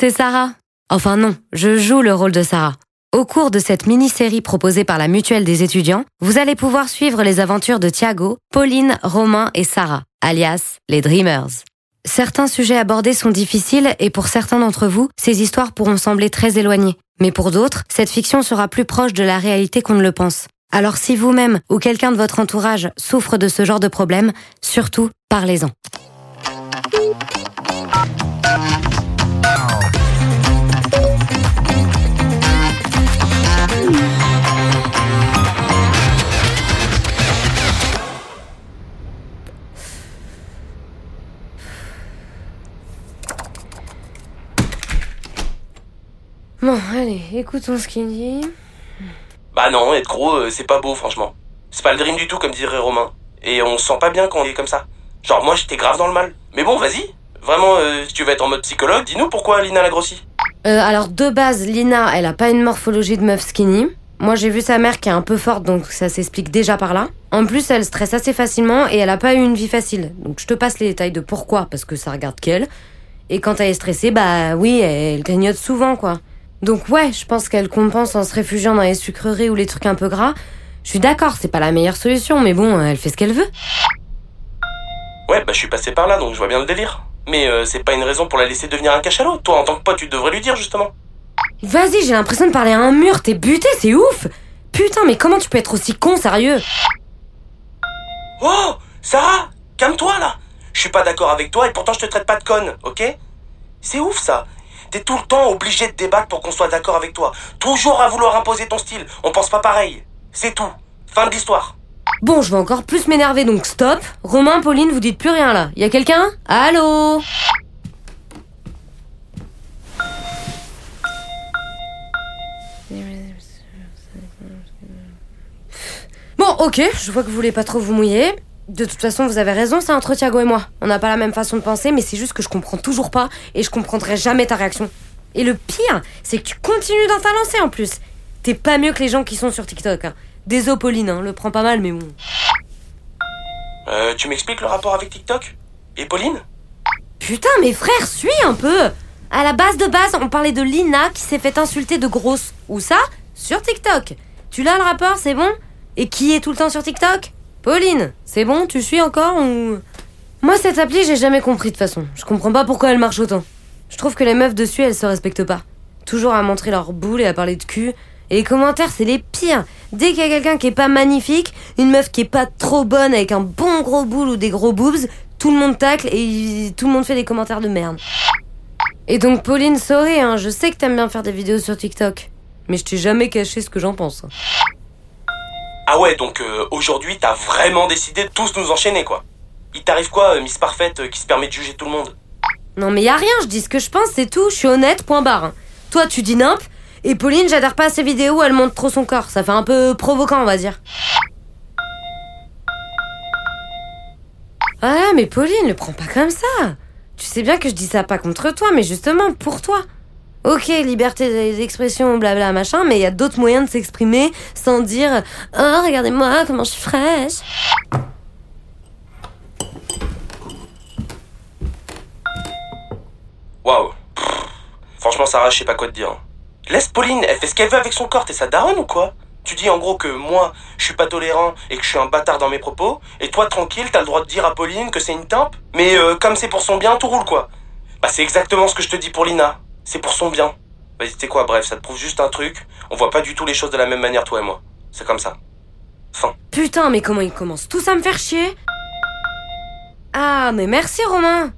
c'est Sarah. Enfin non, je joue le rôle de Sarah. Au cours de cette mini-série proposée par la Mutuelle des étudiants, vous allez pouvoir suivre les aventures de Thiago, Pauline, Romain et Sarah, alias les Dreamers. Certains sujets abordés sont difficiles et pour certains d'entre vous, ces histoires pourront sembler très éloignées. Mais pour d'autres, cette fiction sera plus proche de la réalité qu'on ne le pense. Alors si vous-même ou quelqu'un de votre entourage souffre de ce genre de problème, surtout parlez-en. Bon, allez, écoutons ce qu'il dit. Bah non, être gros, euh, c'est pas beau, franchement. C'est pas le dream du tout, comme dirait Romain. Et on se sent pas bien quand on est comme ça. Genre, moi, j'étais grave dans le mal. Mais bon, vas-y. Vraiment, euh, si tu veux être en mode psychologue, dis-nous pourquoi Lina l'a grossi. Euh, alors de base, Lina, elle a pas une morphologie de meuf skinny. Moi, j'ai vu sa mère qui est un peu forte, donc ça s'explique déjà par là. En plus, elle stresse assez facilement et elle a pas eu une vie facile. Donc je te passe les détails de pourquoi, parce que ça regarde qu'elle. Et quand elle est stressée, bah oui, elle grignote souvent, quoi. Donc ouais, je pense qu'elle compense en se réfugiant dans les sucreries ou les trucs un peu gras. Je suis d'accord, c'est pas la meilleure solution, mais bon, elle fait ce qu'elle veut. Ouais, bah je suis passé par là, donc je vois bien le délire. Mais euh, c'est pas une raison pour la laisser devenir un cachalot. Toi, en tant que pote, tu devrais lui dire, justement. Vas-y, j'ai l'impression de parler à un mur, t'es buté, c'est ouf Putain, mais comment tu peux être aussi con, sérieux? Oh Sarah Calme-toi, là Je suis pas d'accord avec toi et pourtant je te traite pas de conne, ok? C'est ouf, ça T'es tout le temps obligé de débattre pour qu'on soit d'accord avec toi. Toujours à vouloir imposer ton style. On pense pas pareil. C'est tout. Fin de l'histoire. Bon, je vais encore plus m'énerver, donc stop. Romain, Pauline, vous dites plus rien là. Y a quelqu'un? Allô? Bon, ok, je vois que vous voulez pas trop vous mouiller. De toute façon, vous avez raison, c'est entre Thiago et moi. On n'a pas la même façon de penser, mais c'est juste que je comprends toujours pas et je comprendrai jamais ta réaction. Et le pire, c'est que tu continues dans ta lancée en plus. T'es pas mieux que les gens qui sont sur TikTok. Hein. Désolé, Pauline, hein, le prends pas mal, mais bon. Euh, tu m'expliques le rapport avec TikTok? Et Pauline? Putain, mes frères, suis un peu À la base de base, on parlait de Lina qui s'est fait insulter de grosse. Où ça? Sur TikTok. Tu l'as le rapport, c'est bon? Et qui est tout le temps sur TikTok? Pauline, c'est bon, tu suis encore ou... Moi, cette appli, j'ai jamais compris de façon. Je comprends pas pourquoi elle marche autant. Je trouve que les meufs dessus, elles se respectent pas. Toujours à montrer leur boule et à parler de cul. Et les commentaires, c'est les pires. Dès qu'il y a quelqu'un qui est pas magnifique, une meuf qui est pas trop bonne avec un bon gros boule ou des gros boobs, tout le monde tacle et tout le monde fait des commentaires de merde. Et donc, Pauline, sorry, hein, je sais que t'aimes bien faire des vidéos sur TikTok. Mais je t'ai jamais caché ce que j'en pense. Ah ouais, donc euh, aujourd'hui, t'as vraiment décidé de tous nous enchaîner, quoi. Il t'arrive quoi, euh, Miss Parfaite, euh, qui se permet de juger tout le monde? Non mais y a rien, je dis ce que je pense, c'est tout, je suis honnête, point barre. Toi, tu dis nimp, et Pauline, j'adhère pas à ses vidéos elle montre trop son corps. Ça fait un peu provoquant, on va dire. Ah, mais Pauline, le prends pas comme ça. Tu sais bien que je dis ça pas contre toi, mais justement pour toi. Ok, liberté d'expression, blabla, machin, mais il y a d'autres moyens de s'exprimer sans dire Oh, regardez-moi comment je suis fraîche. Waouh. Franchement, Sarah, je sais pas quoi te dire. Laisse Pauline, elle fait ce qu'elle veut avec son corps, t'es sa daronne ou quoi? Tu dis en gros que moi, je suis pas tolérant et que je suis un bâtard dans mes propos, et toi, tranquille, t'as le droit de dire à Pauline que c'est une timpe, mais euh, comme c'est pour son bien, tout roule quoi. Bah, c'est exactement ce que je te dis pour Lina. C'est pour son bien. Vas-y, tu sais quoi, bref, ça te prouve juste un truc. On voit pas du tout les choses de la même manière, toi et moi. C'est comme ça. Fin. Putain, mais comment ils commencent tous à me faire chier Ah, mais merci Romain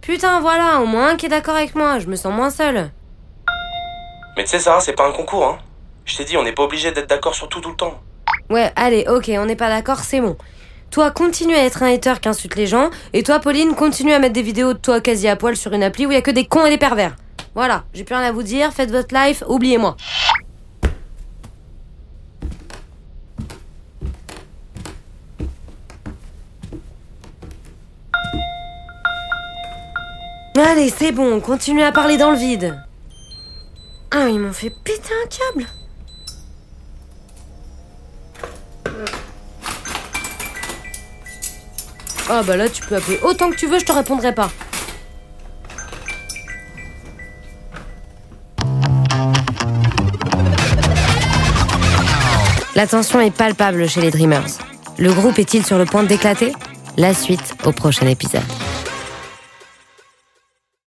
Putain, voilà, au moins un qui est d'accord avec moi, je me sens moins seule. Mais tu sais, Sarah, c'est pas un concours, hein. Je t'ai dit, on n'est pas obligé d'être d'accord sur tout tout le temps. Ouais, allez, ok, on n'est pas d'accord, c'est bon. Toi, continue à être un hater qui insulte les gens, et toi, Pauline, continue à mettre des vidéos de toi quasi à poil sur une appli où il y a que des cons et des pervers. Voilà, j'ai plus rien à vous dire, faites votre life, oubliez-moi. Allez, c'est bon, continue à parler dans le vide. Ah, ils m'ont fait péter un câble. Ah bah là, tu peux appeler autant que tu veux, je te répondrai pas. La tension est palpable chez les Dreamers. Le groupe est-il sur le point d'éclater? La suite au prochain épisode.